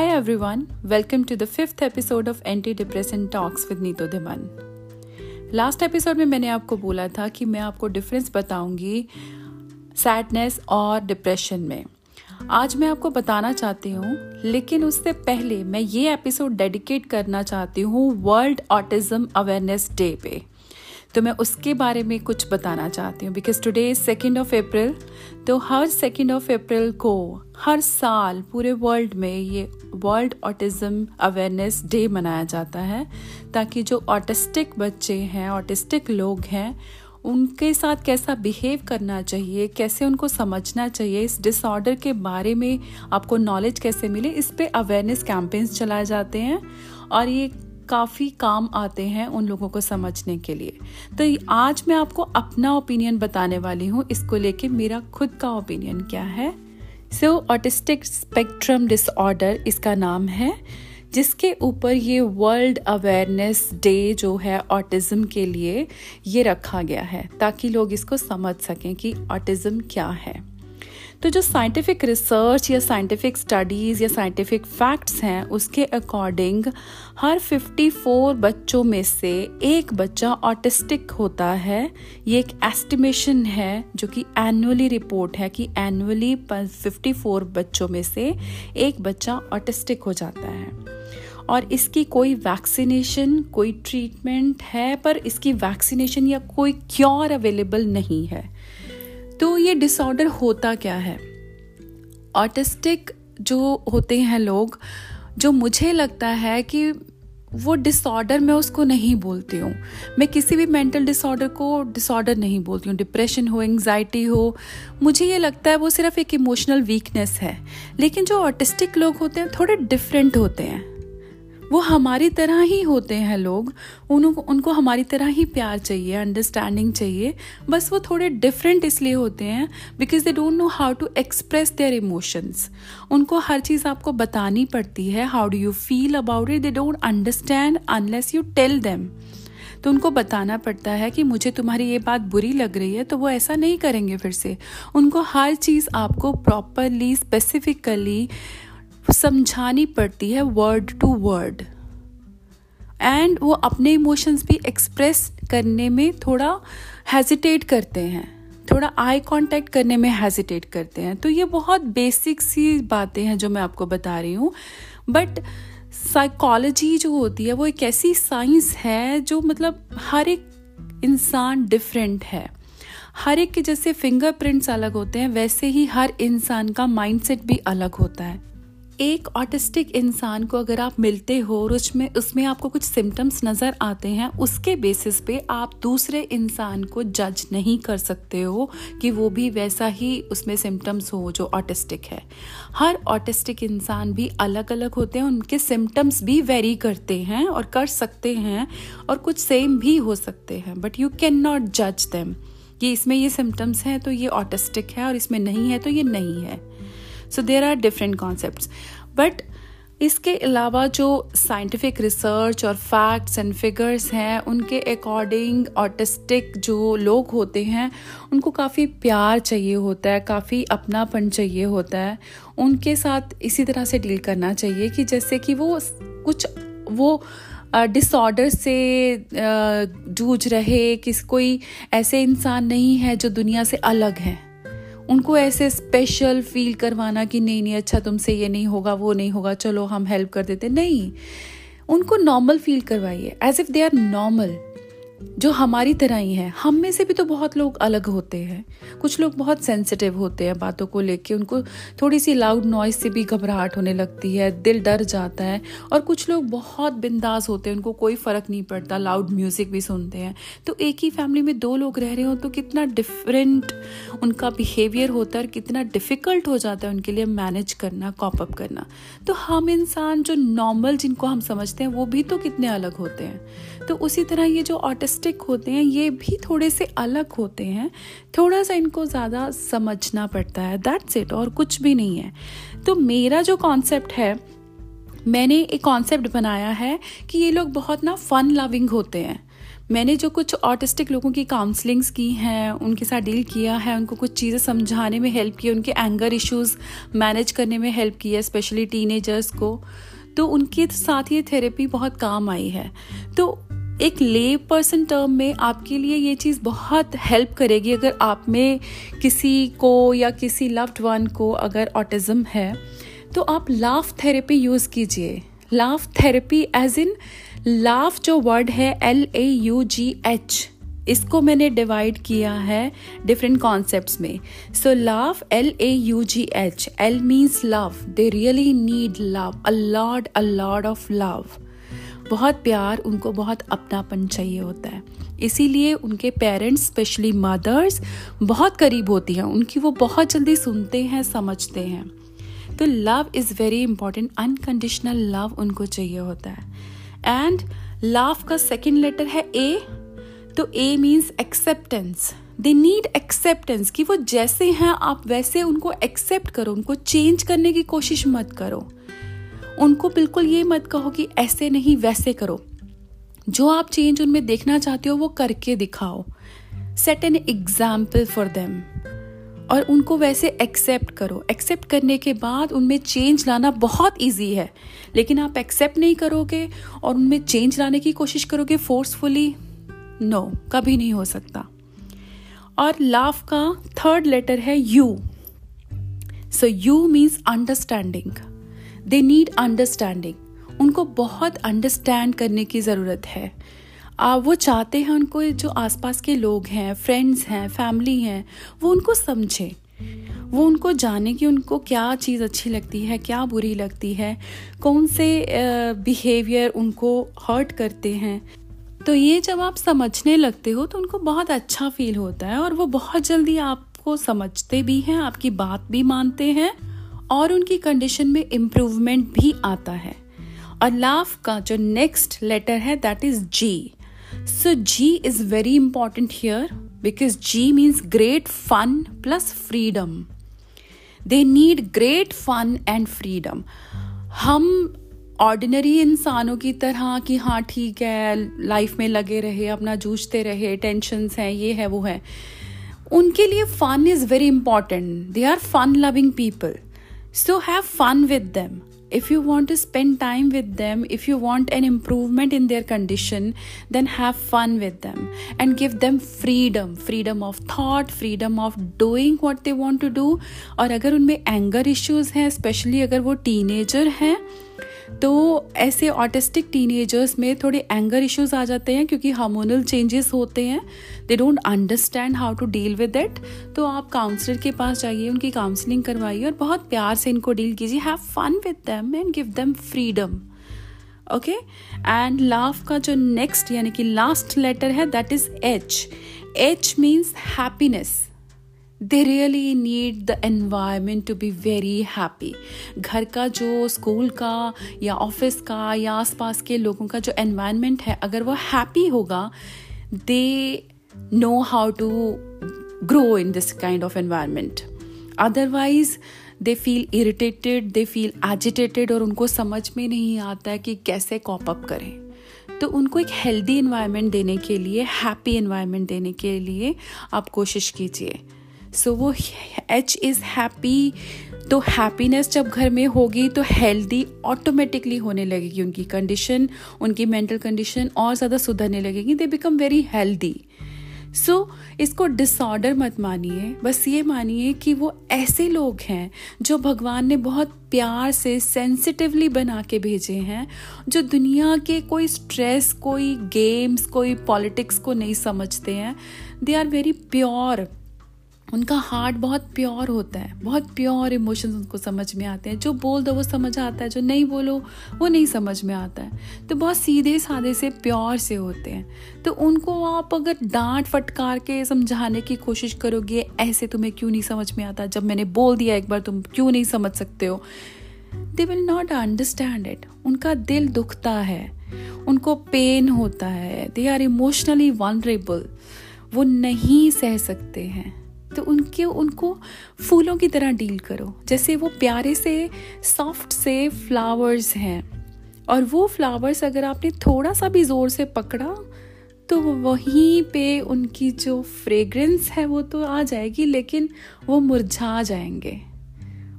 Hi everyone, welcome to the fifth episode of Antidepressant Talks with Neeto Dhiman last episode में मैंने आपको बोला था कि मैं आपको डिफरेंस बताऊँगी सैडनेस और डिप्रेशन में। आज मैं आपको बताना चाहती हूँ लेकिन उससे पहले मैं ये एपिसोड डेडिकेट करना चाहती हूँ वर्ल्ड ऑटिज्म अवेयरनेस डे पे। तो मैं उसके बारे में कुछ बताना चाहती हूँ। Because today is second of April तो हर सेकेंड ऑफ़ अप्रैल को, हर साल पूरे वर्ल्ड में ये वर्ल्ड ऑटिज्म अवेयरनेस डे मनाया जाता है, ताकि जो ऑटिस्टिक बच्चे हैं ऑटिस्टिक लोग हैं, उनके साथ कैसा बिहेव करना चाहिए, कैसे उनको समझना चाहिए, इस डिसऑर्डर के बारे में आपको नॉलेज कैसे मिले, इस पर अवेयरनेस कैंपेन्स चलाए जाते हैं। और ये काफ़ी काम आते हैं उन लोगों को समझने के लिए। तो आज मैं आपको अपना ओपिनियन बताने वाली हूँ, इसको लेके मेरा खुद का ओपिनियन क्या है। सो ऑटिस्टिक स्पेक्ट्रम डिसऑर्डर इसका नाम है, जिसके ऊपर ये वर्ल्ड अवेयरनेस डे जो है ऑटिज्म के लिए, ये रखा गया है, ताकि लोग इसको समझ सकें कि ऑटिज्म क्या है। तो जो साइंटिफिक रिसर्च या साइंटिफिक स्टडीज़ या साइंटिफिक फैक्ट्स हैं, उसके अकॉर्डिंग हर 54 बच्चों में से एक बच्चा ऑटिस्टिक होता है। ये एक एस्टिमेशन है जो कि एनुअली रिपोर्ट है कि एनुअली 54 बच्चों में से एक बच्चा ऑटिस्टिक हो जाता है। और इसकी कोई वैक्सीनेशन कोई ट्रीटमेंट है, पर इसकी वैक्सीनेशन या कोई क्योर अवेलेबल नहीं है। तो ये डिसऑर्डर होता क्या है? ऑटिस्टिक जो होते हैं लोग, जो मुझे लगता है कि वो डिसऑर्डर मैं उसको नहीं बोलती हूँ। मैं किसी भी मेंटल डिसऑर्डर को डिसऑर्डर नहीं बोलती हूँ। डिप्रेशन हो एंग्जाइटी हो, मुझे ये लगता है वो सिर्फ़ एक इमोशनल वीकनेस है। लेकिन जो ऑटिस्टिक लोग होते हैं, थोड़े डिफरेंट होते हैं। वो हमारी तरह ही होते हैं लोग। उनको उनको हमारी तरह ही प्यार चाहिए अंडरस्टैंडिंग चाहिए। बस वो थोड़े डिफरेंट इसलिए होते हैं because they don't know how to express their emotions उनको हर चीज़ आपको बतानी पड़ती है how do you feel about it they don't understand unless you tell them तो उनको बताना पड़ता है कि मुझे तुम्हारी ये बात बुरी लग रही है तो वो ऐसा नहीं करेंगे फिर से। उनको हर चीज़ आपको प्रॉपरली स्पेसिफिकली समझानी पड़ती है वर्ड टू वर्ड एंड वो अपने इमोशंस भी एक्सप्रेस करने में थोड़ा हेजिटेट करते हैं. थोड़ा आई कांटेक्ट करने में हेजिटेट करते हैं. तो ये बहुत बेसिक सी बातें हैं जो मैं आपको बता रही हूँ. बट साइकोलॉजी जो होती है वो एक ऐसी साइंस है जो मतलब हर एक इंसान डिफरेंट है. हर एक के जैसे फिंगरप्रिंट्स अलग होते हैं, वैसे ही हर इंसान का माइंडसेट भी अलग होता है. एक ऑटिस्टिक इंसान को अगर आप मिलते हो और उसमें उसमें आपको कुछ सिम्टम्स नज़र आते हैं, उसके बेसिस पे आप दूसरे इंसान को जज नहीं कर सकते हो कि वो भी वैसा ही उसमें सिम्टम्स हो जो ऑटिस्टिक है। हर ऑटिस्टिक इंसान भी अलग अलग होते हैं, उनके सिम्टम्स भी वेरी करते हैं और कर सकते हैं और कुछ सेम भी हो सकते हैं बट यू कैन नॉट जज दैम कि इसमें ये सिम्टम्स हैं तो ये ऑटिस्टिक है और इसमें नहीं है तो ये नहीं है। So there are different concept but इसके अलावा जो साइंटिफिक रिसर्च और फैक्ट्स एंड फिगर्स हैं, उनके अकॉर्डिंग ऑटिस्टिक जो लोग होते हैं, उनको काफ़ी प्यार चाहिए होता है, काफ़ी अपनापन चाहिए होता है। उनके साथ इसी तरह से डील करना चाहिए कि जैसे कि वो कुछ, वो डिसऑर्डर से जूझ रहे कि कोई ऐसे इंसान नहीं है जो दुनिया से अलग है। उनको ऐसे स्पेशल फील करवाना कि नहीं नहीं अच्छा तुमसे ये नहीं होगा, वो नहीं होगा, चलो हम हेल्प कर देते। नहीं, उनको नॉर्मल फील करवाइए as if they are normal जो हमारी तरह ही है। हम में से भी तो बहुत लोग अलग होते हैं। कुछ लोग बहुत सेंसिटिव होते हैं बातों को लेके। उनको थोड़ी सी लाउड नॉइज़ से भी घबराहट होने लगती है, दिल डर जाता है और कुछ लोग बहुत बिंदास होते हैं। उनको कोई फ़र्क नहीं पड़ता लाउड म्यूज़िक भी सुनते हैं। तो एक ही फैमिली में दो लोग रह रहे हो तो कितना डिफरेंट उनका बिहेवियर होता है और कितना डिफ़िकल्ट हो जाता है उनके लिए मैनेज करना कॉपअप करना। तो हम इंसान जो नॉर्मल जिनको हम समझते हैं, वो भी तो कितने अलग होते हैं। तो उसी तरह ये जो ऑटिस्ट ऑटिस्टिक होते हैं, ये भी थोड़े से अलग होते हैं। थोड़ा सा इनको ज़्यादा समझना पड़ता है। दैट्स इट और कुछ भी नहीं है। तो मेरा जो कॉन्सेप्ट है, मैंने एक कॉन्सेप्ट बनाया है कि ये लोग बहुत ना फन लविंग होते हैं। मैंने जो कुछ ऑटिस्टिक लोगों की काउंसलिंग्स की हैं, उनके साथ डील किया है, उनको कुछ चीज़ें समझाने में हेल्प किया उनके एंगर इश्यूज़ मैनेज करने में हेल्प किया स्पेशली टीनेजर्स को। तो उनके साथ ये थेरेपी बहुत काम आई है। तो एक ले पर्सन टर्म में आपके लिए ये चीज़ बहुत हेल्प करेगी अगर आप में किसी को या किसी लव्ड वन को अगर ऑटिज़म है तो आप लाफ थेरेपी यूज़ कीजिए। Laugh therapy as in laugh जो वर्ड है L A U G H इसको मैंने डिवाइड किया है डिफरेंट कॉन्सेप्ट्स में। So love L A U G H L means love they really need love a lot a lot of love बहुत प्यार, उनको बहुत अपनापन चाहिए होता है। इसीलिए उनके पेरेंट्स स्पेशली मदर्स बहुत करीब होती हैं। उनकी वो बहुत जल्दी सुनते हैं, समझते हैं। तो love is very important unconditional love उनको चाहिए होता है। एंड लव का सेकेंड लेटर है ए तो A means acceptance they need acceptance कि वो जैसे हैं, आप वैसे उनको एक्सेप्ट करो। उनको चेंज करने की कोशिश मत करो। उनको बिल्कुल ये मत कहो कि ऐसे नहीं वैसे करो। जो आप चेंज उनमें देखना चाहते हो वो करके दिखाओ। Set an example for them और उनको वैसे एक्सेप्ट करो। एक्सेप्ट करने के बाद उनमें चेंज लाना बहुत ईजी है। लेकिन आप एक्सेप्ट नहीं करोगे और उनमें चेंज लाने की कोशिश करोगे फोर्सफुली नो no, कभी नहीं हो सकता। और लाफ का थर्ड लेटर है you so you means understanding they need understanding उनको बहुत अंडरस्टैंड करने की ज़रूरत है। आ, वो चाहते हैं उनको जो आसपास के लोग हैं फ्रेंड्स हैं फैमिली हैं वो उनको समझें। वो उनको जाने कि उनको क्या चीज़ अच्छी लगती है क्या बुरी लगती है कौन से बिहेवियर उनको हर्ट करते हैं। तो ये जब आप समझने लगते हो तो उनको बहुत अच्छा फील होता है और वो बहुत जल्दी आपको समझते भी हैं आपकी बात भी मानते हैं। और उनकी कंडीशन में इम्प्रूवमेंट भी आता है। और लाफ का जो नेक्स्ट लेटर है that is ji so ji is very important here because ji means great fun plus freedom they need great fun and freedom हम ऑर्डिनरी इंसानों की तरह कि हाँ ठीक है लाइफ में लगे रहे, अपना जूझते रहे टेंशन्स हैं, ये है, वो है। उनके लिए fun is very important they are fun loving people So have fun with them. If you want to spend time with them, if you want an improvement in their condition, then have fun with them and give them freedom freedom of thought, freedom of doing what they want to do. और अगर उनमें anger issues हैं specially अगर वो teenager हैं तो ऐसे autistic teenagers में थोड़े एंगर इश्यूज़ आ जाते हैं क्योंकि हार्मोनल चेंजेस होते हैं। They don't understand how to deal with it तो आप काउंसलर के पास जाइए, उनकी काउंसलिंग करवाइए और बहुत प्यार से इनको डील कीजिए। Have fun with them and give them freedom okay and love का जो नेक्स्ट यानी कि लास्ट लेटर है that is H H means happiness they really need the environment to be very happy घर का जो स्कूल का या ऑफ़िस का या आसपास के लोगों का जो एनवायरमेंट है, अगर वो हैप्पी होगा they know how to grow in this kind of environment otherwise they feel irritated they feel agitated और उनको समझ में नहीं आता है कि कैसे कॉप अप करें। तो उनको एक हेल्दी इन्वायरमेंट देने के लिए हैप्पी इन्वायरमेंट देने के लिए आप कोशिश कीजिए। सो वो एच इज़ हैप्पी तो हैप्पीनेस जब घर में होगी तो हेल्दी ऑटोमेटिकली होने लगेगी उनकी कंडीशन उनकी मेंटल कंडीशन और ज़्यादा सुधरने लगेगी। They become very healthy so so, इसको डिसऑर्डर मत मानिए। बस ये मानिए कि वो ऐसे लोग हैं जो भगवान ने बहुत प्यार से सेंसिटिवली बना के भेजे हैं जो दुनिया के कोई स्ट्रेस कोई गेम्स कोई पॉलिटिक्स को नहीं समझते हैं। दे आर वेरी प्योर उनका हार्ट बहुत प्योर होता है, बहुत प्योर इमोशंस उनको समझ में आते हैं। जो बोल दो वो समझ आता है, जो नहीं बोलो वो नहीं समझ में आता है। तो बहुत सीधे साधे से प्योर से होते हैं। तो उनको आप अगर डांट फटकार के समझाने की कोशिश करोगे, ऐसे तुम्हें क्यों नहीं समझ में आता? जब मैंने बोल दिया एक बार, तुम क्यों नहीं समझ सकते हो? They will not understand it उनका दिल दुखता है। उनको पेन होता है। दे आर इमोशनली वनरेबल वो नहीं सह सकते हैं। तो उनके उनको फूलों की तरह डील करो। जैसे वो प्यारे से सॉफ्ट से फ्लावर्स हैं। और वो फ्लावर्स अगर आपने थोड़ा सा भी ज़ोर से पकड़ा तो वहीं पे उनकी जो फ्रेग्रेंस है वो तो आ जाएगी लेकिन वो मुरझा जाएँगे।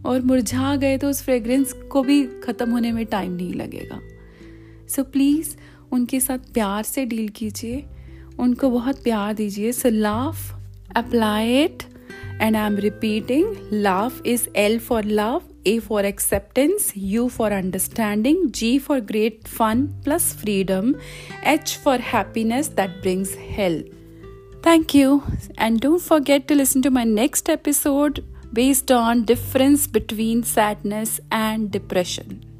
और मुरझा गए तो उस फ्रेग्रेंस को भी ख़त्म होने में टाइम नहीं लगेगा। सो so, प्लीज़ उनके साथ प्यार से डील कीजिए। उनको बहुत प्यार दीजिए। So laugh apply it and I'm repeating love is L for love, A for acceptance, U for understanding, G for great fun plus freedom, H for happiness that brings health. Thank you and don't forget to listen to my next episode based on difference between sadness and depression.